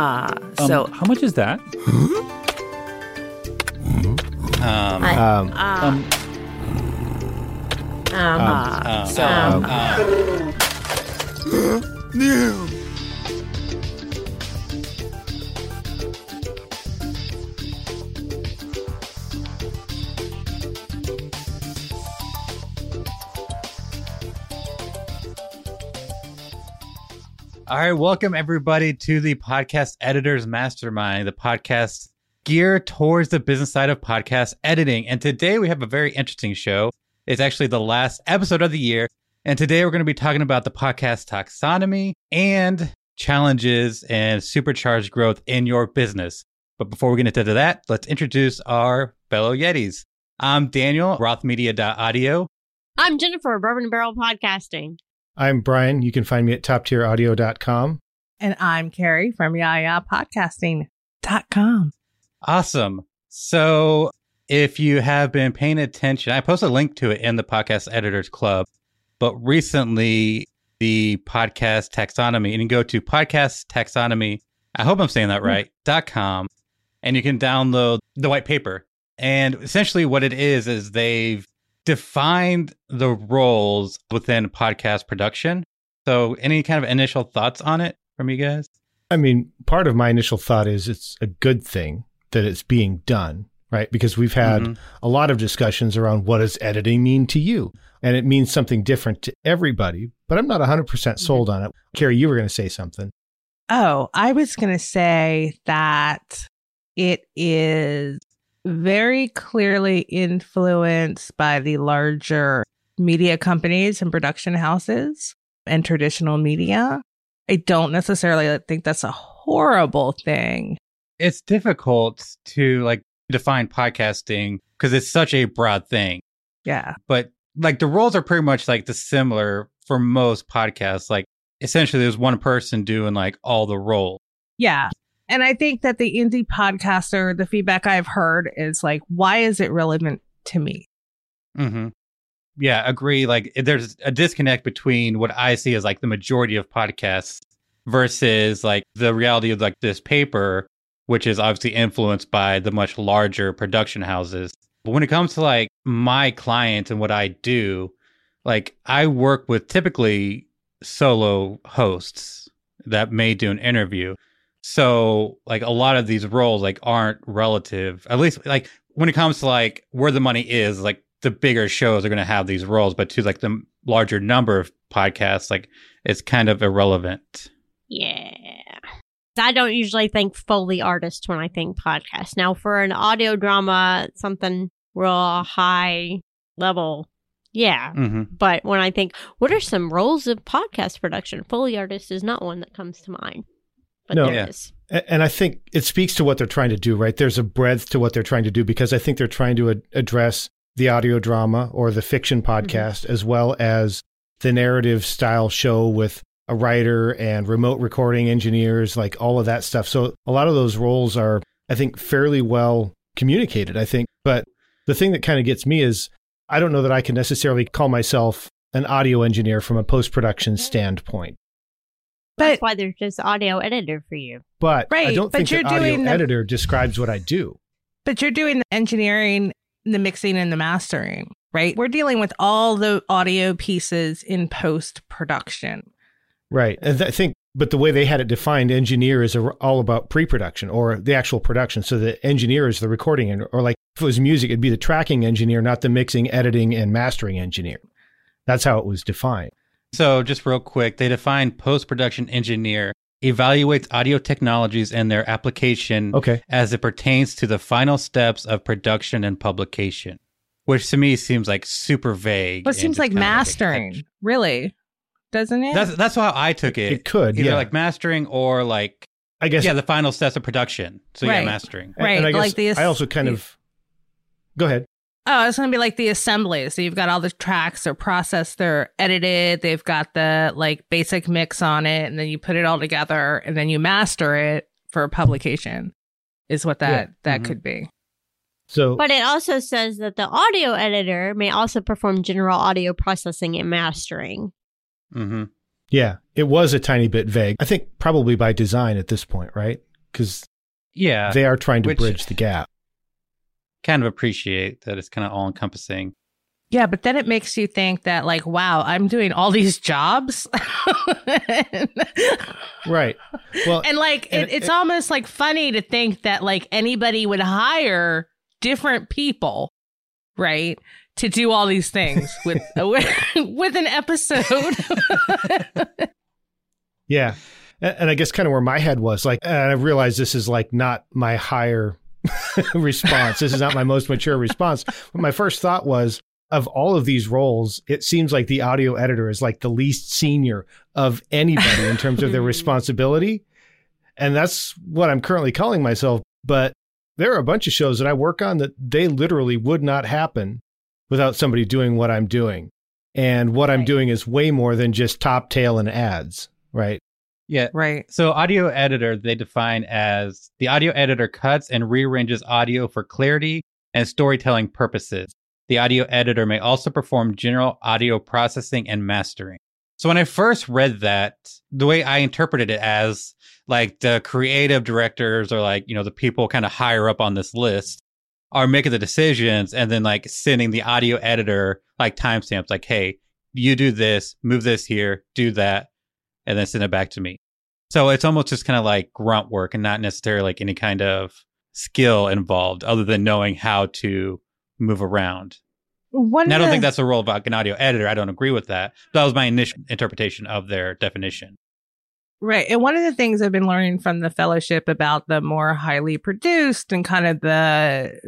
Uh, Um, so how much is that? Um, I- Um, Um, um, uh, uh, so um, um, uh, All right, welcome everybody to the Podcast Editors Mastermind, the podcast geared towards the business side of podcast editing. And today we have a very interesting show. It's actually the last episode of the year. And today we're going to be talking about the podcast taxonomy and challenges and supercharged growth in your business. But before we get into that, let's introduce our fellow Yetis. I'm Daniel, rothmedia.audio. I'm Jennifer, Bourbon Barrel Podcasting. I'm Brian. You can find me at toptieraudio.com. and I'm Carrie from YayaPodcasting.com. Awesome. So if you have been paying attention, I posted a link to it in the Podcast Editors Club. But recently, the podcast taxonomy, and you can go to podcast taxonomy, I hope I'm saying that right, dot com, and you can download the white paper. And essentially, what it is, is they've defined the roles within podcast production. So, any kind of initial thoughts on it from you guys? I mean, part of my initial thought is it's a good thing that it's being done, right? Because we've had Mhm. a lot of discussions around what does editing mean to you? And it means something different to everybody, but I'm not 100% sold on it. Carrie, you were going to say something. Oh, I was going to say that it is very clearly influenced by the larger media companies and production houses and traditional media. I don't necessarily think that's a horrible thing. it's difficult to like define podcasting because it's such a broad thing. Yeah. But like the roles are pretty much like the similar for most podcasts. Like essentially there's one person doing like all the role. Yeah. And I think that the indie podcaster, the feedback I've heard is like, why is it relevant to me? Mm-hmm. Yeah, agree. Like there's a disconnect between what I see as like the majority of podcasts versus like the reality of like this paper, which is obviously influenced by the much larger production houses. But when it comes to like my clients and what I do, like I work with typically solo hosts that may do an interview. So like a lot of these roles like aren't relative. At least like when it comes to like where the money is, like the bigger shows are going to have these roles, but to like the larger number of podcasts, like it's kind of irrelevant. Yeah. I don't usually think Foley artist when I think podcast. Now, for an audio drama, something real high level, yeah. Mm-hmm. But when I think, what are some roles of podcast production? Foley artist is not one that comes to mind. But No. there Yeah. it is. And I think it speaks to what they're trying to do, right? There's a breadth to what they're trying to do because I think they're trying to ad- address the audio drama or the fiction mm-hmm. podcast as well as the narrative style show with a writer and remote recording engineers, like all of that stuff. So a lot of those roles are, I think, fairly well communicated, I think. But the thing that kind of gets me is I don't know that I can necessarily call myself an audio engineer from a post production standpoint. That's why there's just audio editor for you. But I Right, don't but think you're an audio doing the- editor describes what I do. but you're doing the engineering, the mixing and the mastering, right? We're dealing with all the audio pieces in post production. Right. And th- I think, but the way they had it defined, engineer is a, all about pre production or the actual production. So the engineer is the recording, and, or like if it was music, it'd be the tracking engineer, not the mixing, editing, and mastering engineer. That's how it was defined. So, just real quick, they define post production engineer evaluates audio technologies and their application Okay. as it pertains to the final steps of production and publication, which to me seems like super vague. Well, it seems like kind of a mastering, catch. really, doesn't it? That's that's how I took it. It could, either yeah. like mastering or like I guess. yeah, the final steps of production. So yeah, mastering. right, And I, guess like the- I also kind of. Go ahead. Oh, it's going to be like the assembly. So you've got all the tracks, they're processed, they're edited, they've got the like basic mix on it, and then you put it all together and then you master it for publication, is what that Yeah. that Mhm. could be. So But it also says that the audio editor may also perform general audio processing and mastering. Mm-hmm. yeah, it was a tiny bit vague. I think probably by design at this point, right? because Yeah. they are trying to which- bridge the gap. Kind of appreciate that it's kind of all encompassing. Yeah, but then it makes you think that, like, wow, I'm doing all these jobs. Right. Well, and like and it, it's it- almost like funny to think that like anybody would hire different people right to do all these things with with, with an episode Yeah. And, and I guess kind of where my head was like, and I realize this is like not my higher response. This is not my most mature response. But my first thought was of all of these roles, it seems like the audio editor is like the least senior of anybody in terms of their mm. responsibility. And that's what I'm currently calling myself. But there are a bunch of shows that I work on that they literally would not happen without somebody doing what I'm doing. And what I'm doing is way more than just top tail and ads, right? Yeah. right So audio editor they define as the audio editor cuts and rearranges audio for clarity and storytelling purposes. The audio editor may also perform general audio processing and mastering. So when I first read that, the way I interpreted it as like the creative directors or like, you know, the people kind of higher up on this list are making the decisions and then like sending the audio editor like timestamps like, hey, you do this, move this here, do that, and then send it back to me. So it's almost just kind of like grunt work and not necessarily like any kind of skill involved other than knowing how to move around. One And I don't the- think that's the role of an audio editor. I don't agree with that. That was my initial interpretation of their definition. Right. And one of the things I've been learning from the fellowship about the more highly produced and kind of the,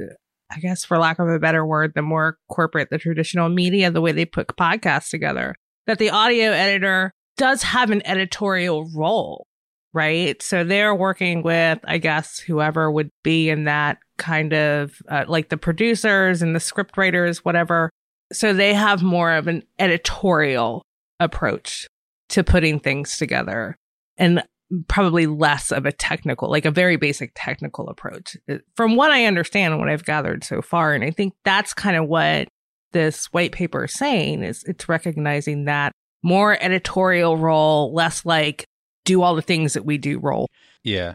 I guess, for lack of a better word, the more corporate, the traditional media, the way they put podcasts together, that the audio editor does have an editorial role, right? So they're working with, I guess, whoever would be in that kind of uh, like the producers and the script writers, whatever. So they have more of an editorial approach to putting things together and probably less of a technical, like a very basic technical approach, uh, from what I understand and what I've gathered so far. And I think that's kind of what this white paper is saying is it's recognizing that more editorial role, less like do all the things that we do role. Yeah.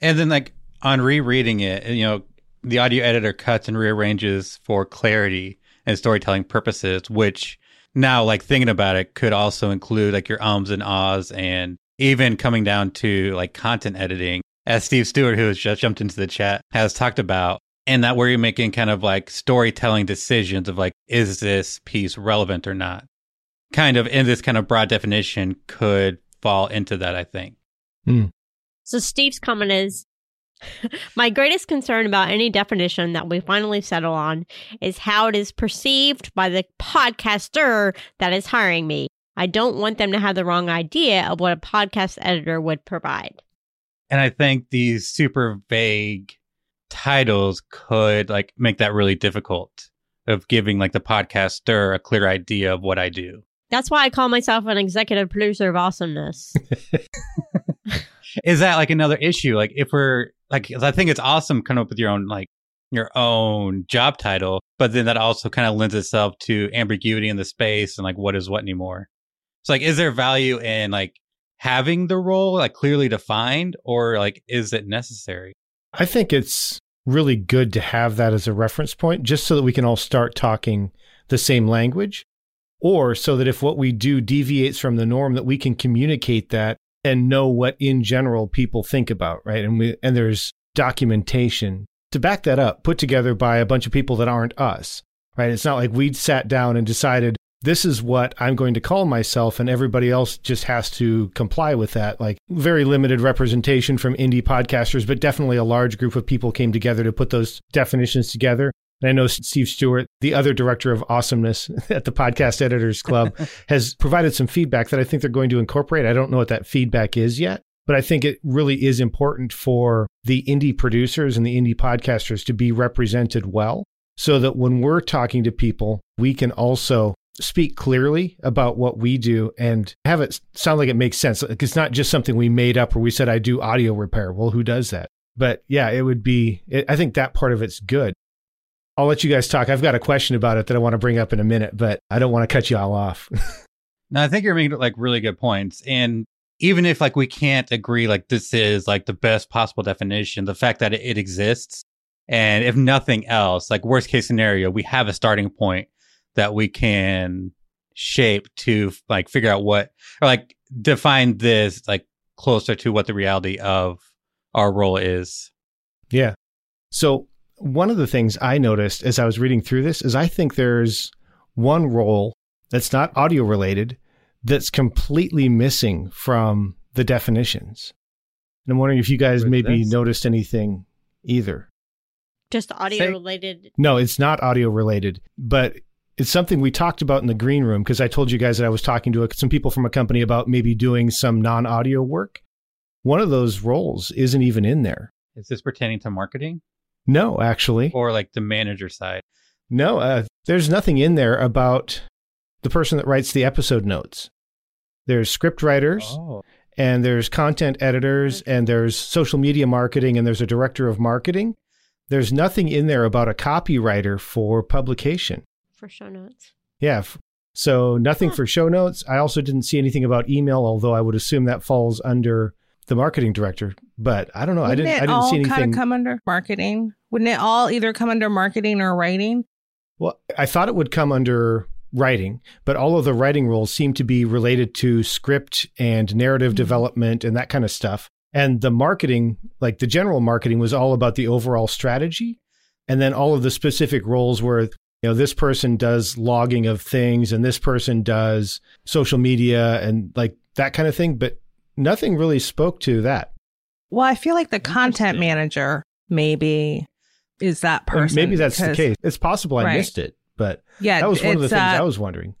And then like on rereading it, you know, the audio editor cuts and rearranges for clarity and storytelling purposes, which now like thinking about it could also include like your ums and ahs and even coming down to like content editing as Steve Stewart, who has just jumped into the chat, has talked about. And that where you're making kind of like storytelling decisions of like, is this piece relevant or not? Kind of in this kind of broad definition could fall into that, I think. Hmm. So Steve's comment is My greatest concern about any definition that we finally settle on is how it is perceived by the podcaster that is hiring me. I don't want them to have the wrong idea of what a podcast editor would provide. And I think these super vague titles could like make that really difficult of giving like the podcaster a clear idea of what I do. That's why I call myself an executive producer of awesomeness. Is that like another issue? Like if we're like, 'cause I think it's awesome coming up with your own like your own job title, but then that also kind of lends itself to ambiguity in the space and like what is what anymore. So like, is there value in like having the role like clearly defined, or like is it necessary? I think it's really good to have that as a reference point just so that we can all start talking the same language or so that if what we do deviates from the norm that we can communicate that and know what in general people think about right and we and there's documentation to back that up put together by a bunch of people that aren't us right it's not like we sat down and decided this is what I'm going to call myself, and everybody else just has to comply with that. Like, very limited representation from indie podcasters, but definitely a large group of people came together to put those definitions together. And I know Steve Stewart, the other director of awesomeness at the Podcast Editors Club, has provided some feedback that I think they're going to incorporate. I don't know what that feedback is yet, but I think it really is important for the indie producers and the indie podcasters to be represented well so that when we're talking to people, we can also speak clearly about what we do and have it sound like it makes sense. Like it's not just something we made up or we said, I do audio repair. Well, who does that? But yeah, it would be, it, I think that part of it's good. I'll let you guys talk. I've got a question about it that I want to bring up in a minute, but I don't want to cut you all off. No, I think you're making like really good points. And even if like we can't agree like this is like the best possible definition, the fact that it, it exists and if nothing else, like worst case scenario, we have a starting point that we can shape to like figure out what or like define this like closer to what the reality of our role is. Yeah. So one of the things I noticed as I was reading through this is I think there's one role that's not audio related that's completely missing from the definitions. And I'm wondering if you guys maybe this? noticed anything either. Just audio Say- related. No, it's not audio related, but it's something we talked about in the green room because I told you guys that I was talking to some people from a company about maybe doing some non audio work. One of those roles isn't even in there. Is this pertaining to marketing No, actually. or like the manager side? No, uh, there's nothing in there about the person that writes the episode notes. There's script writers Oh. and there's content editors and there's social media marketing and there's a director of marketing. There's nothing in there about a copywriter for publication. For show notes. Yeah. So nothing Huh. for show notes. I also didn't see anything about email, although I would assume that falls under the marketing director. But I don't know. I Wouldn't didn't. it I didn't all see kind anything. of come under marketing? Wouldn't it all either come under marketing or writing? Well, I thought it would come under writing, but all of the writing roles seem to be related to script and narrative Mhm. development and that kind of stuff. And the marketing, like the general marketing, was all about the overall strategy. And then all of the specific roles where, you know, this person does logging of things and this person does social media and like that kind of thing. But nothing really spoke to that. Well, I feel like the content manager maybe is that person. Maybe that's the case. It's possible I Right. missed it, but Yeah, that was one of the things uh, I was wondering.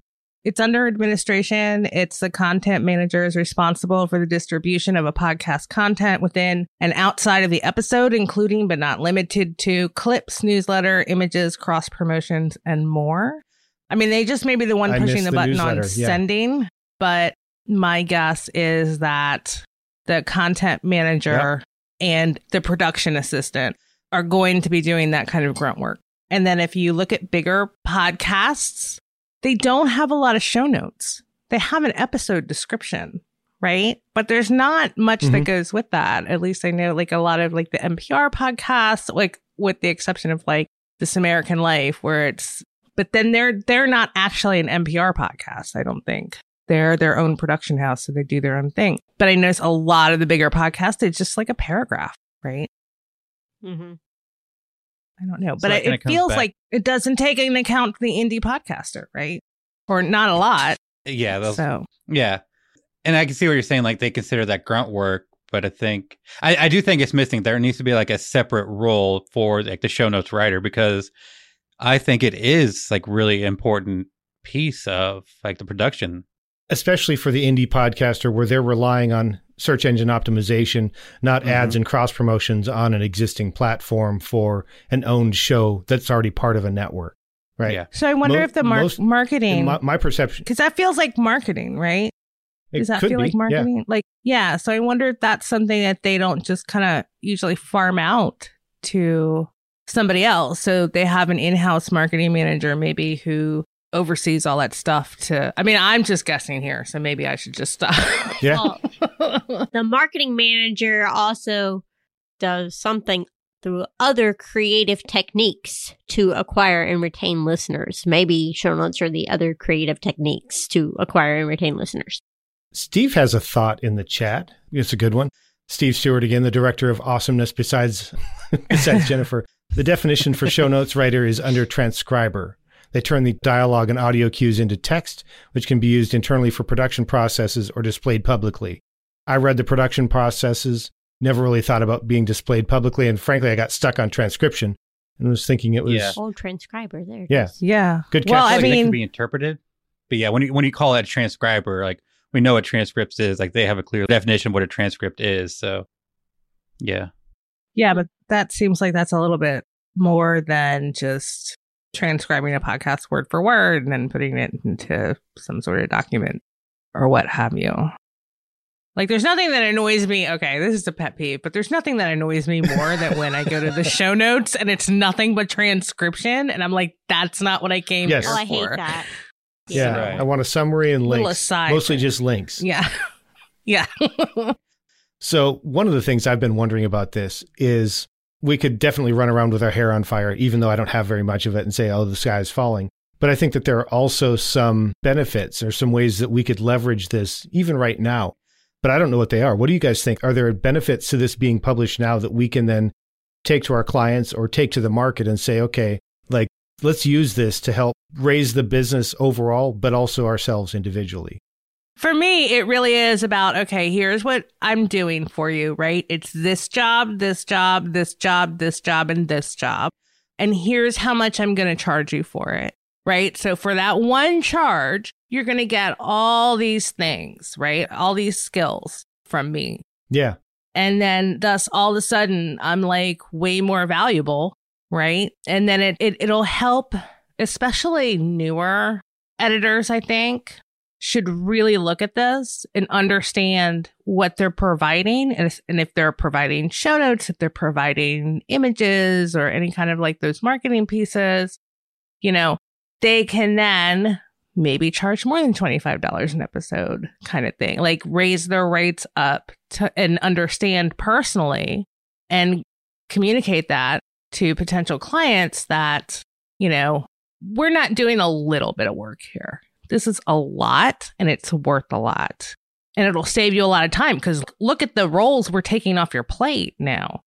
It's under administration. It's the content manager is responsible for the distribution of a podcast content within and outside of the episode, including but not limited to clips, newsletter, images, cross promotions, and more. I mean, they just may be the one I pushing the the button on yeah. sending, but my guess is that the content manager and the production assistant are going to be doing that kind of grunt work. And then if you look at bigger podcasts, they don't have a lot of show notes. They have an episode description, right? But there's not much that Mhm. goes with that. At least I know like a lot of like the NPR podcasts, like with the exception of like This American Life, where it's but then they're they're not actually an NPR podcast, I don't think. They're their own production house, so they do their own thing. But I notice a lot of the bigger podcasts, it's just like a paragraph, right? Mm-hmm. I don't know, So but it, it feels back- like it doesn't take into account the indie podcaster, right? Or not a lot. Yeah, those, So yeah. And I can see what you're saying. Like they consider that grunt work, but I think I, I do think it's missing. There needs to be like a separate role for like the show notes writer because I think it is like really important piece of like the production. especially for the indie podcaster where they're relying on search engine optimization, not Mhm. ads and cross promotions on an existing platform for an owned show that's already part of a network. Right. Yeah. so I wonder Mo- if the mar- most- marketing my, my perception. because that feels like marketing, right? It Does that could feel be, like yeah. marketing? Like, yeah. So I wonder if that's something that they don't just kind of usually farm out to somebody else. So they have an in-house marketing manager, maybe who oversees all that stuff. To, I mean, I'm just guessing here, so maybe I should just stop. Yeah. Well, the marketing manager also does something through other creative techniques to acquire and retain listeners. Maybe show notes are the other creative techniques to acquire and retain listeners. Steve has a thought in the chat. It's a good one. Steve Stewart again, the director of awesomeness besides besides Jennifer. The definition for show notes writer is under transcriber. They turn the dialogue and audio cues into text, which can be used internally for production processes or displayed publicly. I read the production processes, never really thought about being displayed publicly, and frankly, I got stuck on transcription and was thinking it was Yeah. Oh, transcriber. There. it Yeah. is. yeah. Good Well, catch. I like that mean, can be interpreted. But yeah, when you when you call it a transcriber, like we know what transcripts is, like they have a clear definition of what a transcript is. So yeah. Yeah, but that seems like that's a little bit more than just transcribing a podcast word for word and then putting it into some sort of document or what have you. Like, there's nothing that annoys me. Okay, this is a pet peeve, but there's nothing that annoys me more than when I go to the show notes and it's nothing but transcription. And I'm like, that's not what I came Yes. here Oh, I hate that. Yeah, Right. I want a summary and links. aside. Mostly just links. Yeah. Yeah. So, one of the things I've been wondering about this is we could definitely run around with our hair on fire, even though I don't have very much of it, and say, oh, the sky is falling. But I think that there are also some benefits or some ways that we could leverage this even right now. But I don't know what they are. What do you guys think? Are there benefits to this being published now that we can then take to our clients or take to the market and say, okay, like, let's use this to help raise the business overall, but also ourselves individually? For me, it really is about okay, here's what I'm doing for you, right? It's this job, this job, this job, this job, and this job. And here's how much I'm going to charge you for it, right? So for that one charge, you're going to get all these things, right? All these skills from me. Yeah. And then thus all of a sudden I'm like way more valuable, right? And then it, it it'll help especially newer editors, I think, should really look at this and understand what they're providing and if, and if they're providing show notes, if they're providing images or any kind of like those marketing pieces, you know, they can then maybe charge more than $25 an episode kind of thing, like raise their rates up to and understand personally and communicate that to potential clients that, you know, we're not doing a little bit of work here this is a lot and it's worth a lot. And it'll save you a lot of time because look at the roles we're taking off your plate now.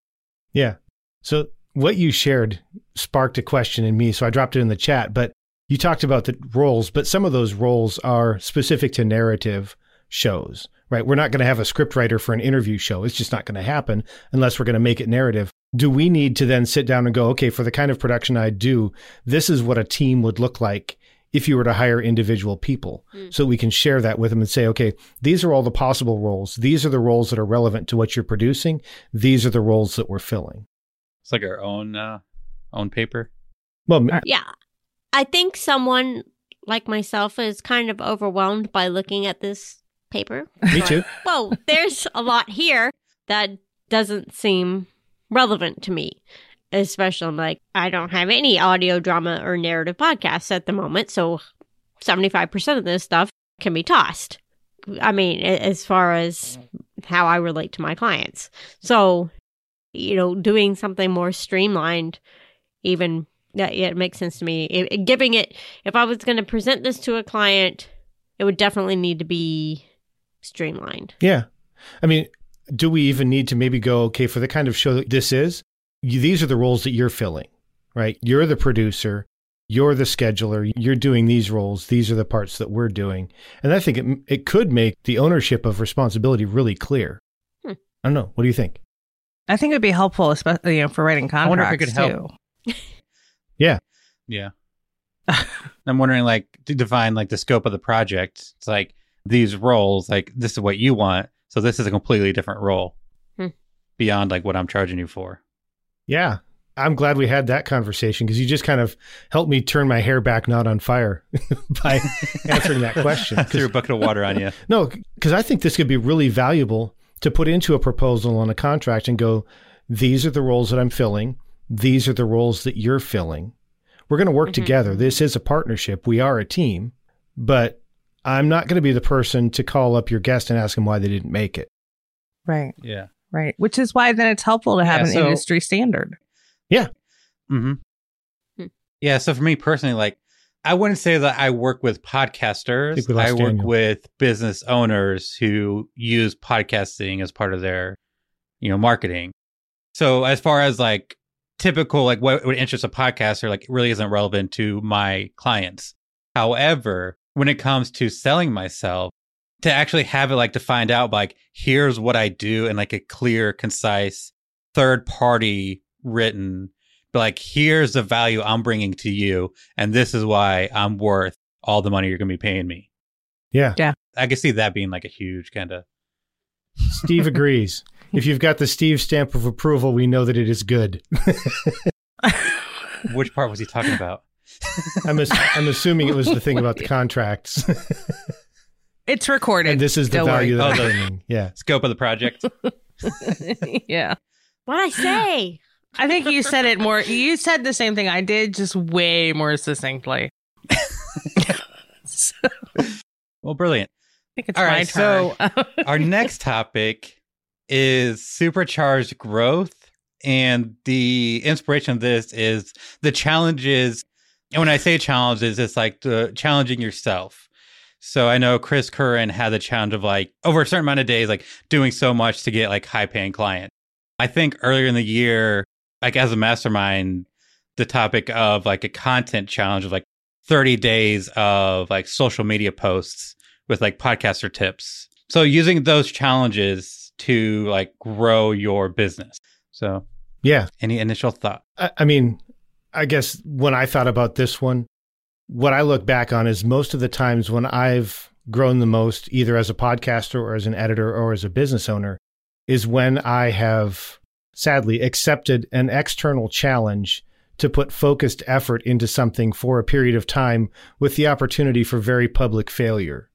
Yeah. So what you shared sparked a question in me. So I dropped it in the chat, but you talked about the roles, but some of those roles are specific to narrative shows, right? We're not going to have a scriptwriter for an interview show. It's just not going to happen unless we're going to make it narrative. Do we need to then sit down and go, okay, for the kind of production I do, this is what a team would look like if you were to hire individual people mm. so we can share that with them and say, okay, these are all the possible roles. These are the roles that are relevant to what you're producing. These are the roles that we're filling. It's like our own, uh, own paper. Well, yeah. I think someone like myself is kind of overwhelmed by looking at this paper. Me too. well, there's a lot here that doesn't seem relevant to me especially I'm like I don't have any audio drama or narrative podcasts at the moment, so 75% of this stuff can be tossed. I mean, as far as how I relate to my clients. So, you know, doing something more streamlined, even that yeah, it makes sense to me. It, giving it, if I was going to present this to a client, it would definitely need to be streamlined. Yeah. I mean, do we even need to maybe go, okay, for the kind of show that this is, you, these are the roles that you're filling, right? You're the producer, you're the scheduler, you're doing these roles. These are the parts that we're doing. And I think it, it could make the ownership of responsibility really clear. Hmm. I don't know. What do you think? I think it'd be helpful, especially you know, for writing contracts. I wonder if it could help. yeah. Yeah. I'm wondering, like, to define like the scope of the project. It's like these roles, like this is what you want, so this is a completely different role hmm. beyond like what I'm charging you for. Yeah. I'm glad we had that conversation because you just kind of helped me turn my hair back not on fire by answering that question. Threw a bucket of water on you. no, because I think this could be really valuable to put into a proposal on a contract and go, these are the roles that I'm filling. These are the roles that you're filling. We're going to work mm-hmm. together. This is a partnership. We are a team, but I'm not going to be the person to call up your guest and ask them why they didn't make it. Right. Yeah. Right. Which is why then it's helpful to have yeah, an so, industry standard. Yeah. Mm-hmm. Hmm. Yeah. So for me personally, like I wouldn't say that I work with podcasters. I, I work Daniel. with business owners who use podcasting as part of their, you know, marketing. So as far as like typical, like what would interest a podcaster, like really isn't relevant to my clients. However, when it comes to selling myself, to actually have it like to find out like here's what I do and like a clear, concise, third party written, but like here's the value I'm bringing to you, and this is why I'm worth all the money you're gonna be paying me. Yeah, yeah, I can see that being like a huge kind of. Steve agrees. if you've got the Steve stamp of approval, we know that it is good. Which part was he talking about? I'm, ass- I'm assuming it was the thing about the contracts. It's recorded. And this is the Don't value worry. that I'm oh, bringing. Yeah. Scope of the project. yeah. What I say? I think you said it more. You said the same thing I did, just way more succinctly. so. Well, brilliant. I think it's All my right, so. Our next topic is supercharged growth. And the inspiration of this is the challenges. And when I say challenges, it's like the challenging yourself. So I know Chris Curran had the challenge of like over a certain amount of days, like doing so much to get like high paying client. I think earlier in the year, like as a mastermind, the topic of like a content challenge of like 30 days of like social media posts with like podcaster tips. So using those challenges to like grow your business. So Yeah. any initial thought? I, I mean, I guess when I thought about this one, what I look back on is most of the times when I've grown the most, either as a podcaster or as an editor or as a business owner, is when I have sadly accepted an external challenge to put focused effort into something for a period of time with the opportunity for very public failure.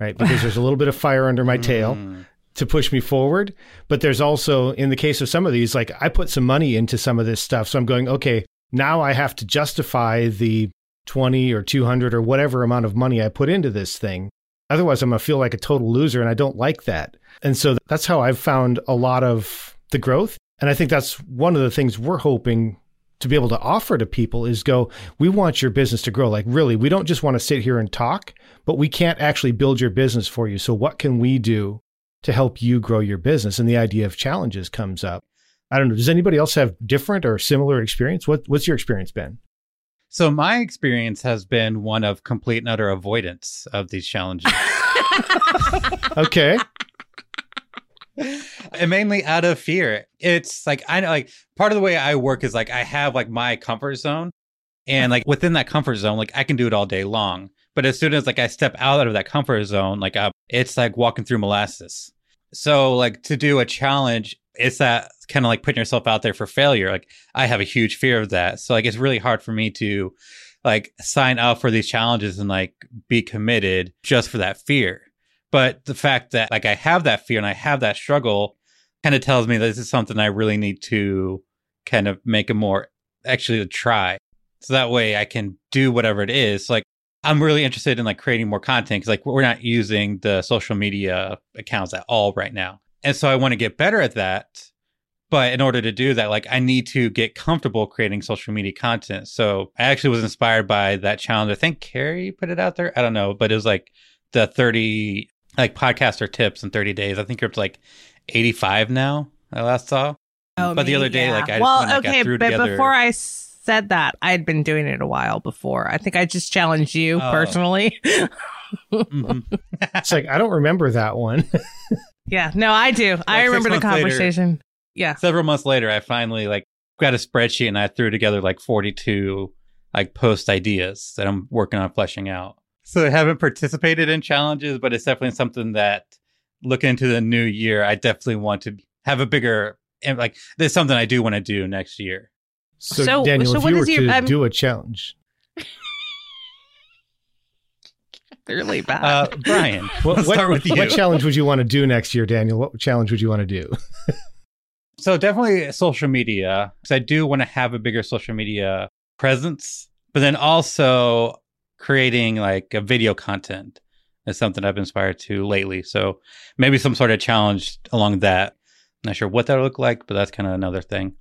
Right. Because there's a little bit of fire under my tail Mm. to push me forward. But there's also, in the case of some of these, like I put some money into some of this stuff. So I'm going, okay, now I have to justify the 20 or 200 or whatever amount of money I put into this thing. Otherwise, I'm going to feel like a total loser. And I don't like that. And so that's how I've found a lot of the growth. And I think that's one of the things we're hoping to be able to offer to people is go, we want your business to grow. Like, really, we don't just want to sit here and talk, but we can't actually build your business for you. So, what can we do to help you grow your business? And the idea of challenges comes up. I don't know. Does anybody else have different or similar experience? What, what's your experience been? So my experience has been one of complete and utter avoidance of these challenges. Okay. and mainly out of fear. It's like I know like part of the way I work is like I have like my comfort zone. And like within that comfort zone, like I can do it all day long. But as soon as like I step out of that comfort zone, like uh, it's like walking through molasses. So like to do a challenge, it's that kind of like putting yourself out there for failure. Like I have a huge fear of that. So like it's really hard for me to like sign up for these challenges and like be committed just for that fear. But the fact that like I have that fear and I have that struggle kind of tells me that this is something I really need to kind of make a more actually to try. So that way I can do whatever it is. Like I'm really interested in like creating more content because like we're not using the social media accounts at all right now. And so I want to get better at that. But in order to do that, like I need to get comfortable creating social media content. So I actually was inspired by that challenge. I think Carrie put it out there. I don't know, but it was like the 30 like podcaster tips in 30 days. I think you're up to like 85 now. I last saw. Oh, But the other day, yeah. like, I just well, got okay, through but together- before I said that, I had been doing it a while before. I think I just challenged you Oh. personally. Mhm. It's like, I don't remember that one. yeah, no, I do. I remember the months later- conversation. Yeah. Several months later, I finally like got a spreadsheet and I threw together like 42 like post ideas that I'm working on fleshing out. So I haven't participated in challenges, but it's definitely something that looking into the new year, I definitely want to have a bigger and like there's something I do want to do next year. So, So- Daniel, so if what you were your- to um, do a challenge, Really bad. Uh, Brian, what, let's what, start with you. what challenge would you want to do next year, Daniel? What challenge would you want to do? So definitely social media because I do want to have a bigger social media presence, but then also creating like a video content is something I've been inspired to lately. So maybe some sort of challenge along that. Not sure what that would look like, but that's kind of another thing.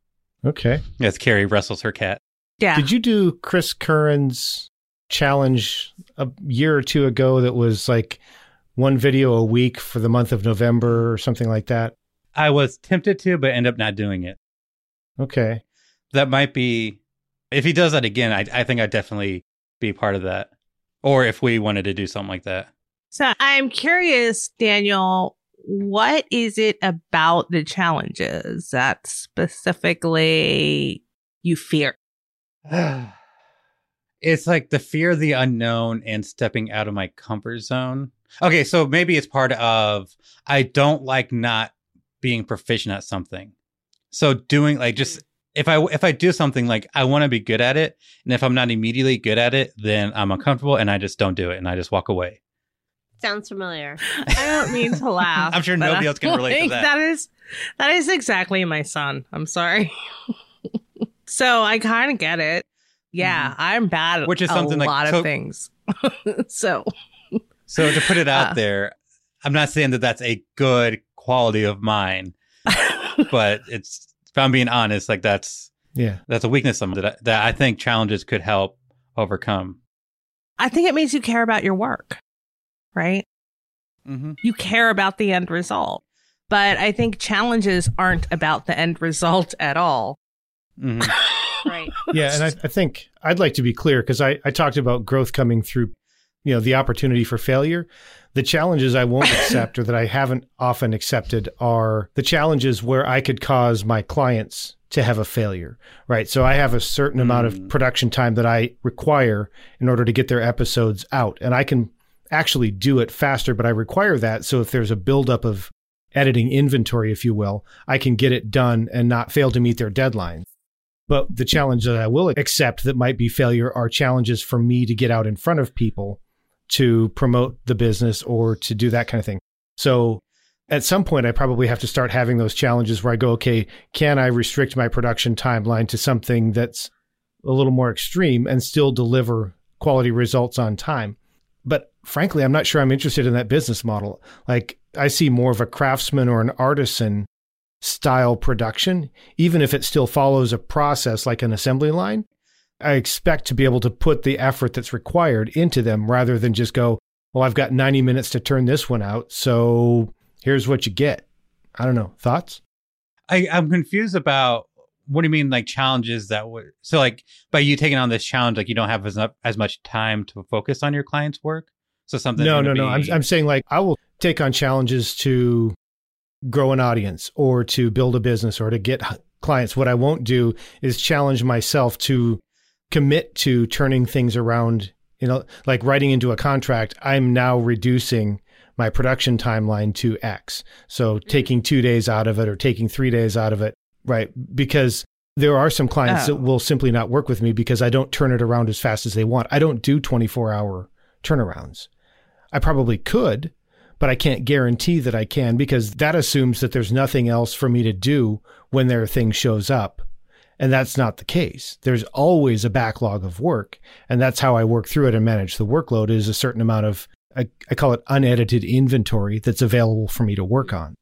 Okay. As Carrie wrestles her cat. yeah. Did you do Chris Curran's challenge a year or two ago that was like one video a week for the month of November or something like that? I was tempted to, but end up not doing it. Okay. That might be if he does that again. I, I think I'd definitely be part of that. Or if we wanted to do something like that. So I'm curious, Daniel, what is it about the challenges that specifically you fear? it's like the fear of the unknown and stepping out of my comfort zone. Okay, so maybe it's part of I don't like not being proficient at something. So doing like just mm-hmm. if I if I do something like I want to be good at it, and if I'm not immediately good at it, then I'm mm-hmm. uncomfortable and I just don't do it and I just walk away. Sounds familiar. I don't mean to laugh. I'm sure nobody I else can relate to that. That is that is exactly my son. I'm sorry. so I kind of get it. Yeah, I'm bad at Mm-hmm. Which is a something like- lot so- of things. so So to put it out Uh. there, I'm not saying that that's a good quality of mine, but it's if I'm being honest, like that's Yeah. that's a weakness of mine that I, that I think challenges could help overcome. I think it means you care about your work, right? Mm-hmm. You care about the end result. But I think challenges aren't about the end result at all. Mm-hmm. Right. Yeah, and I, I think I'd like to be clear because I, I talked about growth coming through, you know, the opportunity for failure. The challenges I won't accept or that I haven't often accepted are the challenges where I could cause my clients to have a failure, right? So I have a certain amount of Mm. production time that I require in order to get their episodes out, and I can actually do it faster, but I require that. So if there's a buildup of editing inventory, if you will, I can get it done and not fail to meet their deadlines. But the challenge that I will accept that might be failure are challenges for me to get out in front of people to promote the business or to do that kind of thing. So at some point, I probably have to start having those challenges where I go, okay, can I restrict my production timeline to something that's a little more extreme and still deliver quality results on time? But frankly, I'm not sure I'm interested in that business model. Like, I see more of a craftsman or an artisan style production, even if it still follows a process like an assembly line. I expect to be able to put the effort that's required into them rather than just go, well, I've got 90 minutes to turn this one out. So here's what you get. I don't know. Thoughts? I, I'm confused about what do you mean like challenges that would so like by you taking on this challenge like you don't have as, as much time to focus on your client's work so something no, no, no. I'm, I'm saying like I will take on challenges to grow an audience or to build a business or to get clients. What I won't do is challenge myself to commit to turning things around. You know, like writing into a contract, I'm now reducing my production timeline to X. So mm-hmm. taking two days out of it or taking three days out of it, right? Because there are some clients Oh. that will simply not work with me because I don't turn it around as fast as they want. I don't do 24 hour turnarounds. I probably could, but I can't guarantee that I can because that assumes that there's nothing else for me to do when their thing shows up. And that's not the case. There's always a backlog of work. And that's how I work through it and manage the workload is a certain amount of, I, I call it unedited inventory that's available for me to work on.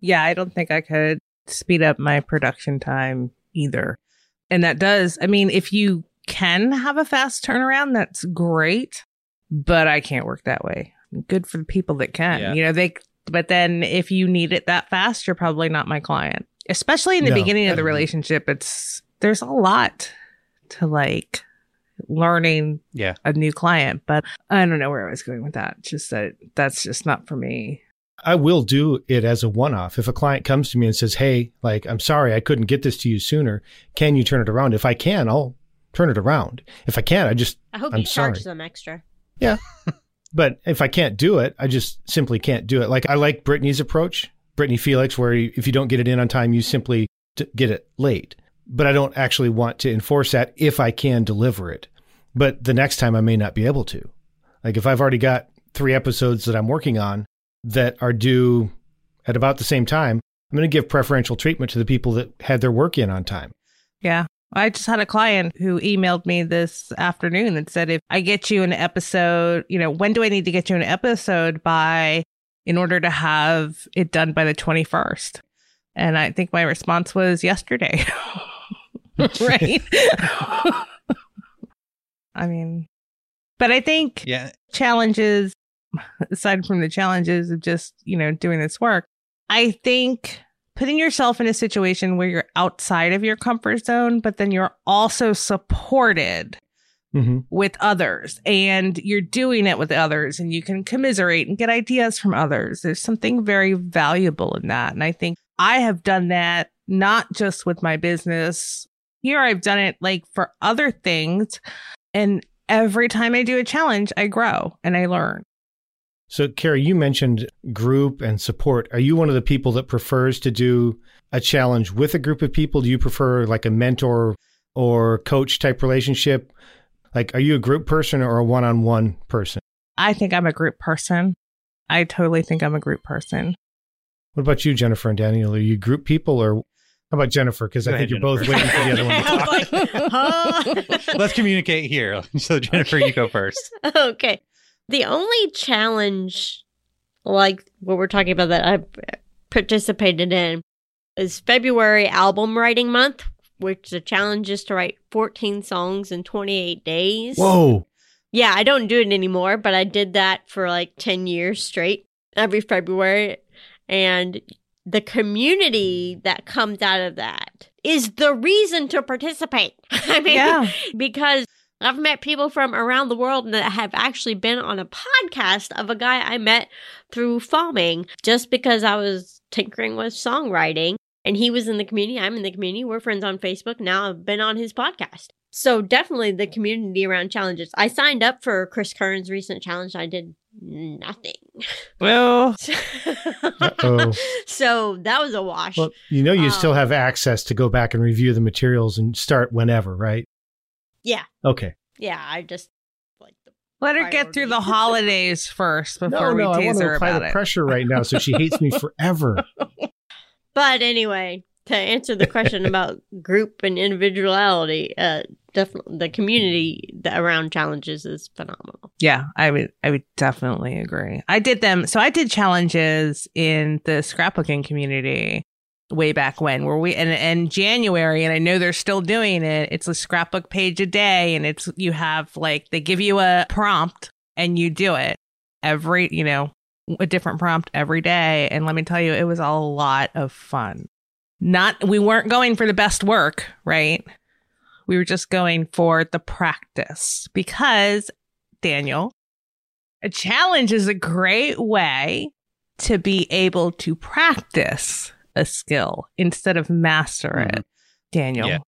Yeah, I don't think I could speed up my production time either. And that does, I mean, if you can have a fast turnaround, that's great, but I can't work that way. Good for the people that can. Yeah. You know, they, but then if you need it that fast, you're probably not my client. Especially in the No. beginning of the relationship, it's, there's a lot to like learning yeah a new client, but I don't know where I was going with that. Just that that's just not for me. I will do it as a one off. If a client comes to me and says, Hey, like, I'm sorry, I couldn't get this to you sooner. Can you turn it around? If I can, I'll turn it around. If I can't, I just, I hope I'm you charge sorry. them extra. but if I can't do it, I just simply can't do it. Like, I like Brittany's approach, Brittany Felix, where if you don't get it in on time, you simply get it late. But I don't actually want to enforce that if I can deliver it. But the next time I may not be able to. Like, if I've already got three episodes that I'm working on that are due at about the same time, I'm going to give preferential treatment to the people that had their work in on time. Yeah. I just had a client who emailed me this afternoon that said, if I get you an episode, you know, when do I need to get you an episode by in order to have it done by the 21st? And I think my response was yesterday. right. I mean, but I think yeah challenges aside from the challenges of just you know doing this work i think putting yourself in a situation where you're outside of your comfort zone but then you're also supported Mm-hmm. with others and you're doing it with others and you can commiserate and get ideas from others. There's something very valuable in that. And i think i have done that not just with my business. Here i've done it like for other things. And every time i do a challenge i grow and i learn So, Carrie, you mentioned group and support. Are you one of the people that prefers to do a challenge with a group of people? Do you prefer like a mentor or coach type relationship? Like, are you a group person or a one on one person? I think I'm a group person. I totally think I'm a group person. What about you, Jennifer and Daniel? Are you group people or how about Jennifer? Because I think ahead, you're both waiting for the other one to talk. like, huh? let's communicate here so jennifer you go first okay. The only challenge like what we're talking about that I participated in, is February album writing month, which the challenge is to write 14 songs in 28 days. Whoa. Yeah, I don't do it anymore, but I did that for like 10 years straight every February. And the community that comes out of that is the reason to participate. I mean, Yeah. because I've met people from around the world that have actually been on a podcast of a guy I met through farming just because I was tinkering with songwriting and he was in the community. I'm in the community. We're friends on Facebook. Now I've been on his podcast. So definitely the community around challenges. I signed up for Chris Kern's recent challenge. I did nothing. Well, so that was a wash. Well, you know, you Um, still have access to go back and review the materials and start whenever, right? Yeah. Okay. yeah, I just like the let her get through the holidays first before no, no, we I tease want to her apply about the it. pressure right now, so she hates me forever. But anyway, to answer the question about group and individuality, uh, definitely the community around challenges is phenomenal. Yeah, I would I would definitely agree. I did them so I did challenges in the scrapbooking community way back when where we and in January and I know they're still doing it. It's a scrapbook page a day and it's you have like they give you a prompt and you do it every, you know, a different prompt every day and let me tell you it was a lot of fun. Not we weren't going for the best work, right? We were just going for the practice because Daniel. A challenge is a great way to be able to practice a skill instead of master mm-hmm. it. Daniel. Yeah.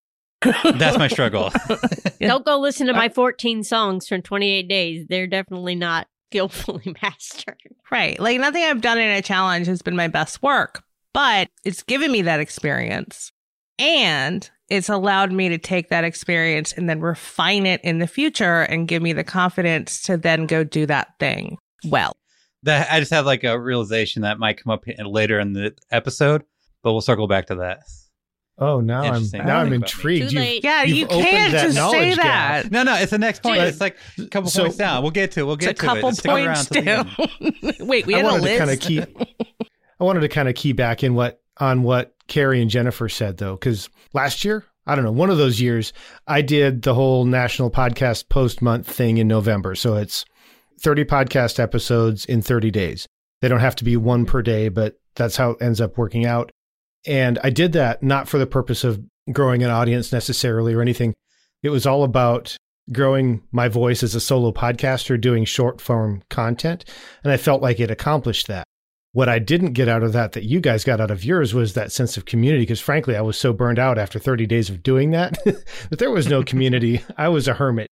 That's my struggle. Don't go listen to uh, my 14 songs from 28 days. They're definitely not skillfully mastered. Right. Like nothing I've done in a challenge has been my best work, but it's given me that experience and it's allowed me to take that experience and then refine it in the future and give me the confidence to then go do that thing well. that I just had like a realization that might come up later in the episode, but we'll circle back to that. Oh, now I'm Interesting. now I'm Think about me. intrigued. Too You've- late. Yeah, You've you can't that just say knowledge gap. that. No, no, it's the next point. Dude. It's like a couple So- points down. We'll get to. it. We'll It's get a to couple it. Stick around points till the Wait, we I had a wanted to list. kind of keep. I wanted to kind of key back in what on what Carrie and Jennifer said though, because last year, I don't know, one of those years, I did the whole National Podcast Post Month thing in November. So it's thirty podcast episodes in thirty days. They don't have to be one per day, but that's how it ends up working out. And I did that not for the purpose of growing an audience necessarily or anything. It was all about growing my voice as a solo podcaster doing short form content. And I felt like it accomplished that. What I didn't get out of that, that you guys got out of yours, was that sense of community. Because frankly, I was so burned out after 30 days of doing that that there was no community. I was a hermit.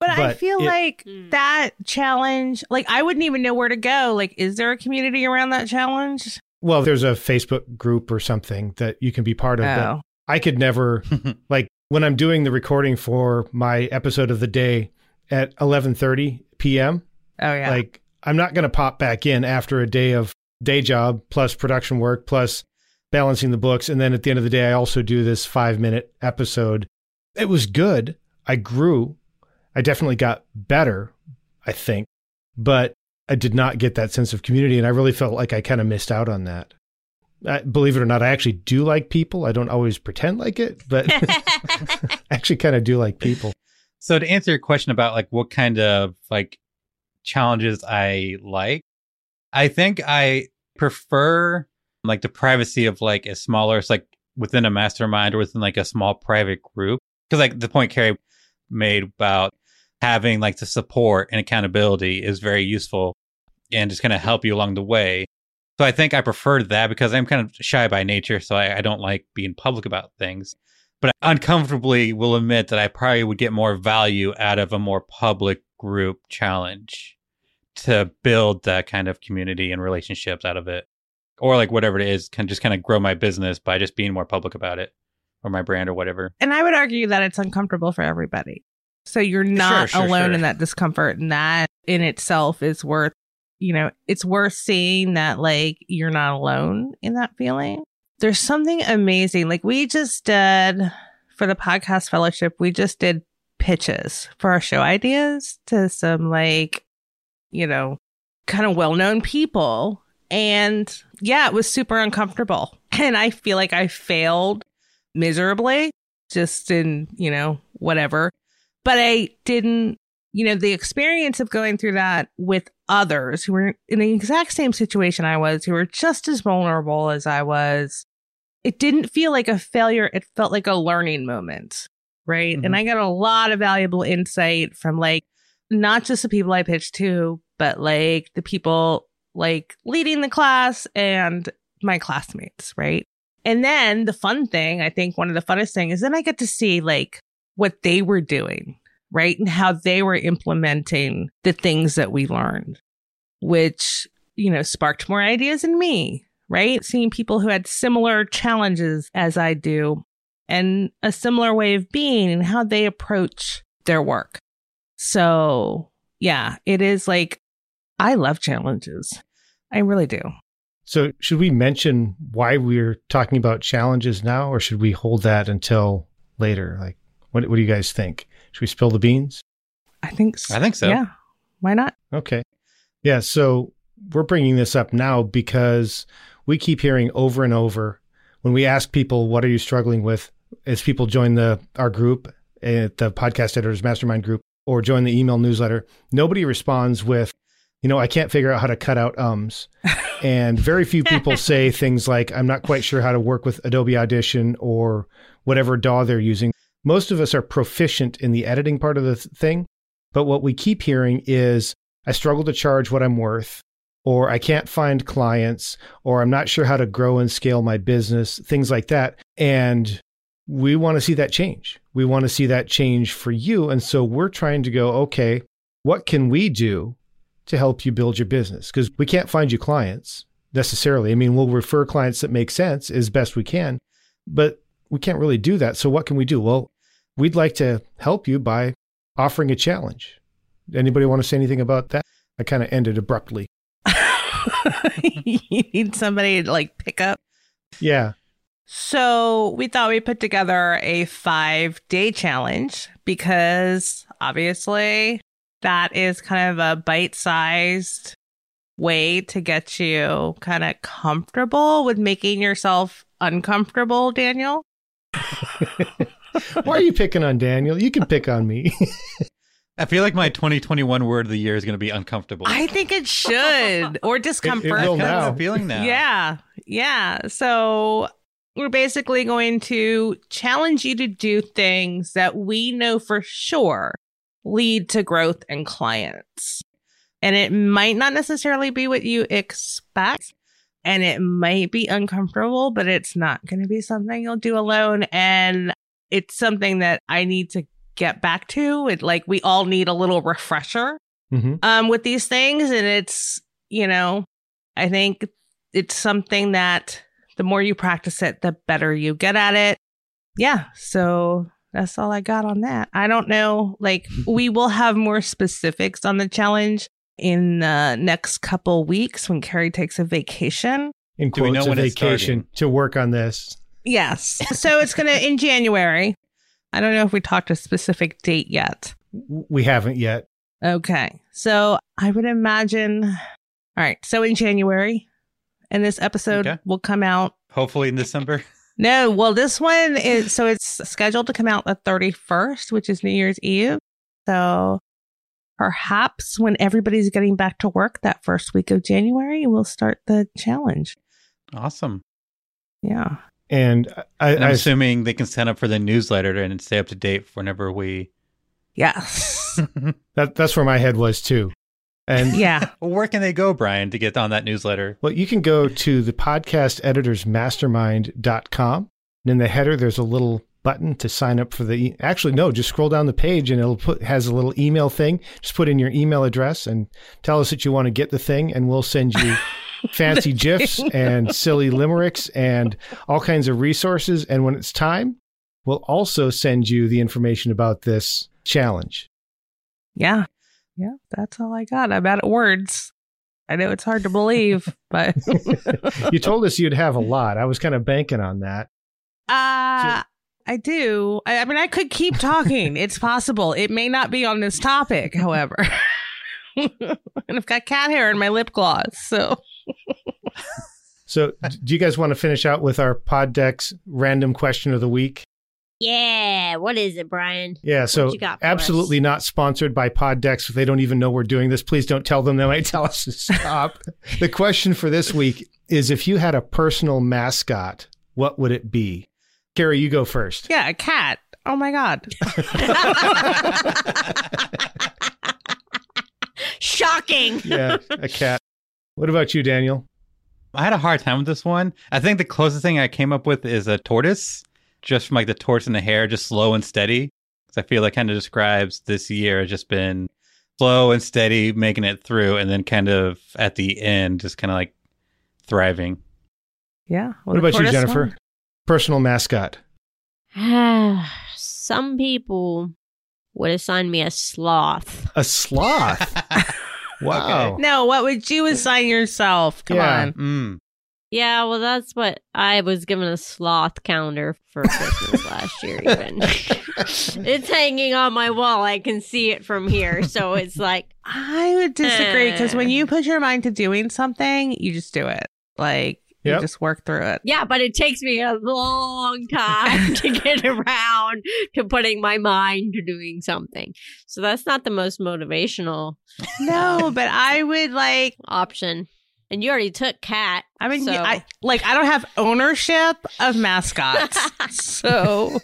But, I feel it- like Mm. that challenge, like I wouldn't even know where to go. Like, is there a community around that challenge? Well, there's a Facebook group or something that you can be part of. But Oh, I could never, like, when I'm doing the recording for my episode of the day at 11:30 p.m. oh yeah. Like, I'm not going to pop back in after a day of day job plus production work plus balancing the books. And then at the end of the day, I also do this five minute episode. It was good. I grew. I definitely got better, I think, but I did not get that sense of community. And I really felt like I kind of missed out on that. I, believe it or not, I actually do like people. I don't always pretend like it, but I actually kind of do like people. So to answer your question about like what kind of like challenges I like, I think I prefer like the privacy of like a smaller, it's like within a mastermind or within like a small private group. Because like the point Carrie made about having like the support and accountability is very useful and just kind of help you along the way. So I think I prefer that because I'm kind of shy by nature, so I, I don't like being public about things. But I uncomfortably will admit that I probably would get more value out of a more public group challenge to build that kind of community and relationships out of it. Or like whatever it is, can just kind of grow my business by just being more public about it or my brand or whatever. and I would argue that it's uncomfortable for everybody. So you're not sure, alone sure. in that discomfort, and that in itself is worth, you know, it's worth seeing that like you're not alone in that feeling. There's something amazing. Like we just did for the podcast fellowship, we just did pitches for our show ideas to some like, you know, kind of well known people And yeah, it was super uncomfortable. And I feel like I failed miserably just in, you know, whatever. But I didn't, you know, the experience of going through that with others who were in the exact same situation I was, who were just as vulnerable as I was, it didn't feel like a failure. It felt like a learning moment. Right. Mhm. And I got a lot of valuable insight from like not just the people I pitched to, but like the people like leading the class and my classmates. Right. And then the fun thing, I think one of the funnest thing is then I get to see like what they were doing, right? And how they were implementing the things that we learned, which, you know, sparked more ideas in me, right? Seeing people who had similar challenges as I do and a similar way of being and how they approach their work. So, yeah, it is like, I love challenges. I really do. So, should we mention why we're talking about challenges now, or should we hold that until later? Like, what, what do you guys think? Should we spill the beans? I think so. I think so. Yeah. Why not? Okay. Yeah. So, we're bringing this up now because we keep hearing over and over when we ask people, what are you struggling with? As people join the our group at the podcast editors mastermind group or join the email newsletter, nobody responds with, you know, I can't figure out how to cut out ums. and very few people say things like, I'm not quite sure how to work with Adobe Audition or whatever DAW they're using. Most of us are proficient in the editing part of the th- thing. But what we keep hearing is, I struggle to charge what I'm worth, or I can't find clients, or I'm not sure how to grow and scale my business, things like that. And we want to see that change. We want to see that change for you. And so we're trying to go, okay, what can we do to help you build your business? Because we can't find you clients necessarily. I mean, we'll refer clients that make sense as best we can, but we can't really do that. So what can we do? Well, we'd like to help you by offering a challenge. Anybody want to say anything about that? I kind of ended abruptly. you need somebody to like pick up. Yeah. So we thought we put together a five day challenge because obviously that is kind of a bite sized way to get you kind of comfortable with making yourself uncomfortable, Daniel. Why are you picking on Daniel? You can pick on me. I feel like my 2021 word of the year is going to be uncomfortable. I think it should, or discomfort. will I kind of now. feeling now. Yeah. Yeah. So we're basically going to challenge you to do things that we know for sure lead to growth and clients. And it might not necessarily be what you expect. And it might be uncomfortable, but it's not going to be something you'll do alone. And it's something that I need to get back to. It like we all need a little refresher hmm um with these things. And it's you know i think it's something that the more you practice it the better you get at it. Yeah. So that's all i got on that. I don't know like we will have more specifics on the challenge in the next couple weeks when carrie takes a vacation. In Do we know a when it's vacation to work on this. Yes so it's gonna in january i don't know if we talked a specific date yet We haven't yet. Okay. So I would imagine. All right. So in January, and this episode Okay. will come out. Hopefully in December. No, well, this one is so it's scheduled to come out the 31st, which is New Year's Eve. So perhaps when everybody's getting back to work that first week of January, we'll start the challenge. Awesome. Yeah. And I, And I'm I, assuming they can sign up for the newsletter and stay up to date whenever we. Yeah. that, that's where my head was too. And yeah. Well, where can they go, Brian, to get on that newsletter? Well, you can go to the podcast editors mastermind.com. And in the header, there's a little button to sign up for the. Actually, no, just scroll down the page and it'll put has a little email thing. Just put in your email address and tell us that you want to get the thing, and we'll send you fancy gifs and silly limericks and all kinds of resources. And when it's time, we'll also send you the information about this challenge. Yeah. Yeah. That's all I got. I'm out of words. I know it's hard to believe, but you told us you'd have a lot. I was kind of banking on that. Uh, I do. I, I mean, I could keep talking. it's possible. It may not be on this topic, however. and I've got cat hair in my lip gloss. So So, do you guys want to finish out with our Pod Decks random question of the week? Yeah. What is it, Brian? Yeah, so you got for absolutely us? not sponsored by PodDecks. If they don't even know we're doing this, please don't tell them. They might tell us to stop. the question for this week is if you had a personal mascot, what would it be? Carrie, you go first. Yeah, a cat. Oh my god. Shocking. Yeah, a cat. What about you, Daniel? I had a hard time with this one. I think the closest thing I came up with is a tortoise, just from like the tortoise and the hare, just slow and steady. Because I feel like kind of describes this year has just been slow and steady, making it through, and then kind of at the end, just kind of like thriving. Yeah. What about you, Jennifer? Personal mascot. Some people would assign me a sloth. A sloth. wow. No, what would you assign yourself? Come Yeah. on. Mm. Yeah, well, that's what I was given a sloth calendar for Christmas last year. Even it's hanging on my wall. I can see it from here. So it's like, I would disagree because when Eh. you put your mind to doing something, you just do it. Like Yep. you just work through it. yeah, but it takes me a long time to get around to putting my mind to doing something. So that's not the most motivational No, but I would like. option. And you already took cat. I mean, so- I like. I don't have ownership of mascots, so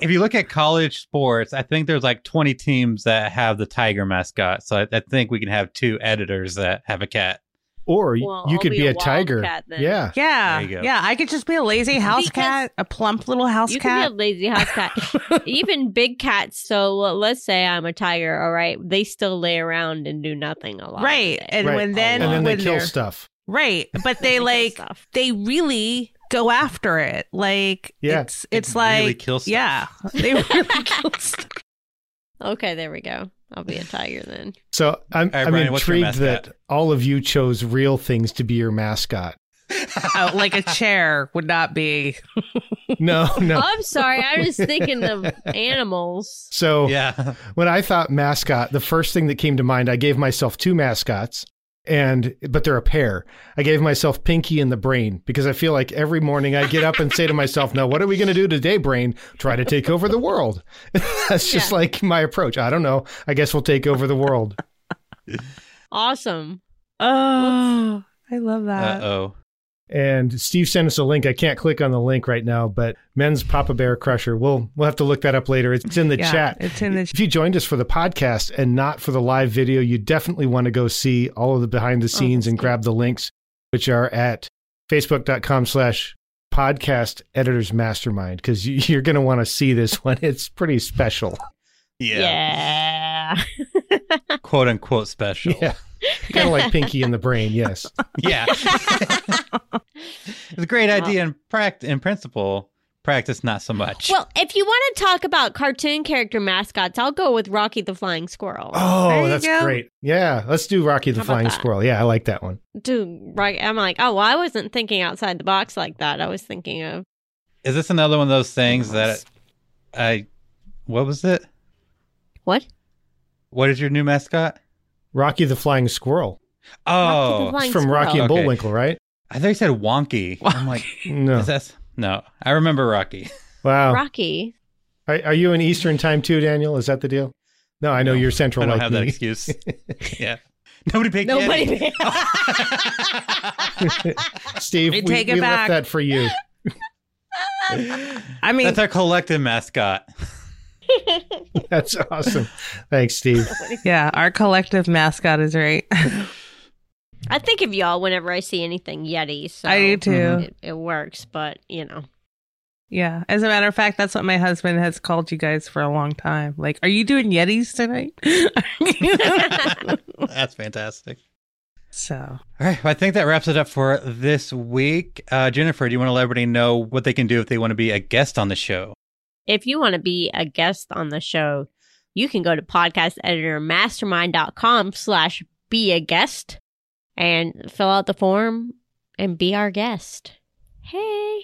If you look at college sports, I think there's like 20 teams that have the tiger mascot. So I, I think we can have two editors that have a cat. Or Well, you I'll could be be, a a, tiger. wildcat then. Yeah. yeah, There you go. yeah. I could just be a lazy house Because- cat, a plump little house you cat. can be a lazy house cat. Even big cats. So let's say I'm a tiger. All right, they still lay around and do nothing a lot. right, the and Right. when then and then they when kill stuff. right, but they like they really go after it. Like Yeah. it's it's They like really kill stuff. yeah, they really kill stuff. Okay, there we go. I'll be a tiger then. So I'm, right, I'm Brian, intrigued that all of you chose real things to be your mascot. Oh, like a chair would not be. No, no. I'm sorry. I was thinking of animals. So Yeah. when I thought mascot, the first thing that came to mind, I gave myself two mascots, and but they're a pair. I gave myself Pinky and the Brain because I feel like every morning I get up and say to myself, "Now, what are we going to do today, Brain? Try to take over the world." That's just Yeah. like my approach. I don't know. I guess we'll take over the world. Awesome. Oh, I love Uh that. oh. And Steve sent us a link. I can't click on the link right now, but Men's Papa Bear Crusher. We'll we'll have to look that up later. It's in the yeah, chat. It's in the If you joined us for the podcast and not for the live video, you definitely want to go see all of the behind the oh, scenes and that's grab the links, which are at facebook.com slash podcast editors mastermind, because you, you're going to want to see this one. It's pretty special. Yeah. Yeah. Quote unquote special. Yeah. kind of like Pinky and the Brain. Yes. Yeah. it's a great idea in pract in principle. Practice not so much. well, if you want to talk about cartoon character mascots, I'll go with Rocky the Flying Squirrel. Oh, that's go. great. Yeah. Let's do Rocky the How Flying that? Squirrel. Yeah. I like that one. Dude, right? I'm like, oh, well, I wasn't thinking outside the box like that. I was thinking of Is this another one of those things that I what was it? what? What is your new mascot? Rocky the Flying Squirrel. Oh. Rocky the Oh, Flying It's from Squirrel. Rocky and Okay. Bullwinkle, right? I thought you said wonky. I'm like, No. is that no? I remember Rocky. Wow. Rocky. Are, are you in Eastern time too, Daniel? Is that the deal? No, I know No, you're Central I don't like have that excuse. yeah, nobody picked Nobody. Yeti. Steve, We we, take it we back. left that for you. I mean, That's our collective mascot. That's awesome. Thanks, Steve. yeah, our collective mascot is right. I think of y'all whenever I see anything Yeti. So I do too. Mhm. It, it works, but you know. Yeah. As a matter of fact, that's what my husband has called you guys for a long time. Like, are you doing Yetis tonight? That's fantastic. so, All right, well, I think that wraps it up for this week. Uh, Jennifer, do you want to let everybody know what they can do if they want to be a guest on the show? If you want to be a guest on the show, you can go to podcasteditormastermind.com slash be a guest and fill out the form and be our guest. Hey.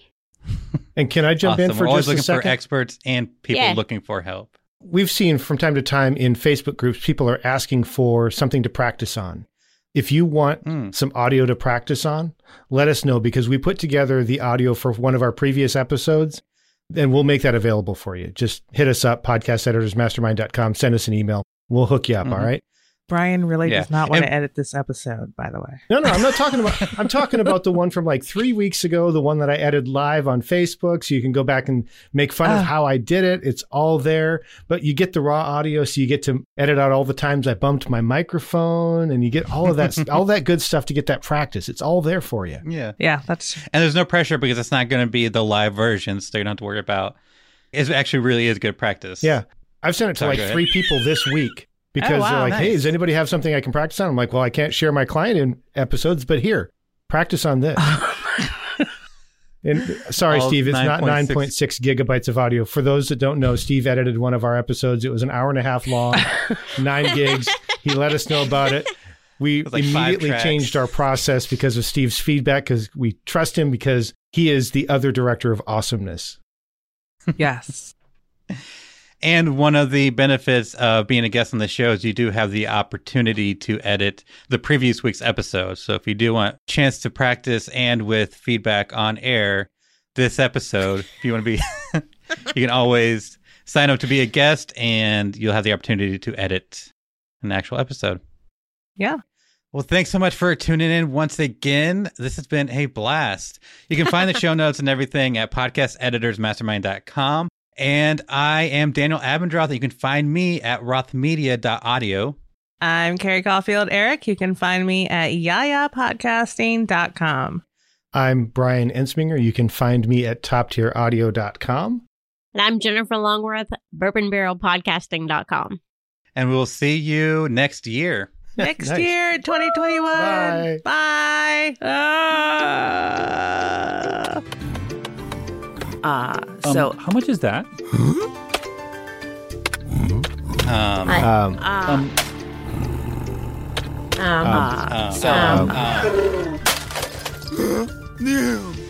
And can I jump awesome. in for We're always just a looking for second? experts and people Yeah. looking for help. We've seen from time to time in Facebook groups, people are asking for something to practice on. If you want Mm. some audio to practice on, let us know because we put together the audio for one of our previous episodes and we'll make that available for you. Just hit us up, podcasteditorsmastermind.com, send us an email. We'll hook you up. all Mhm. right. Brian really Yeah. does not want And- to edit this episode, by the way. No, no, I'm not talking about. I'm talking about the one from like three weeks ago, the one that I edited live on Facebook, so you can go back and make fun Ah. of how I did it. It's all there, but you get the raw audio, so you get to edit out all the times I bumped my microphone, and you get all of that, all that good stuff to get that practice. It's all there for you. Yeah. Yeah, that's And there's no pressure because it's not going to be the live version, so you don't have to worry about. It actually really is good practice. Yeah, I've sent it to Sorry, like three people this week Oh, because wow, they're like, "Hey, does anybody have something I can practice on?" I'm like, "Well, I can't share my client in episodes, but here, practice on this." And sorry, All Steve, it's not 9.6 9.6 gigabytes of audio. For those that don't know, Steve edited one of our episodes. It was an hour and a half long, nine gigs. He let us know about it. We was like immediately changed our process because of Steve's feedback because we trust him because he is the other director of awesomeness. yes. And one of the benefits of being a guest on the show is you do have the opportunity to edit the previous week's episode. So if you do want a chance to practice and with feedback on air, this episode, if you want to be, you can always sign up to be a guest and you'll have the opportunity to edit an actual episode. Yeah. Well, thanks so much for tuning in once again. This has been a blast. You can find the show notes and everything at podcasteditorsmastermind.com. And I am Daniel Abendroth. You can find me at rothmedia.audio. I'm Carrie Caulfield Arick. You can find me at yayapodcasting.com. I'm Brian Ensminger. You can find me at toptieraudio.com. And I'm Jennifer Longworth, bourbonbarrelpodcasting.com. And we'll see you next year. Next Nice. year, 2021. Bye. Bye. Ah. Uh, so, Um, how much is that? Um, Um, Uh, Um, um, um, so- um, um,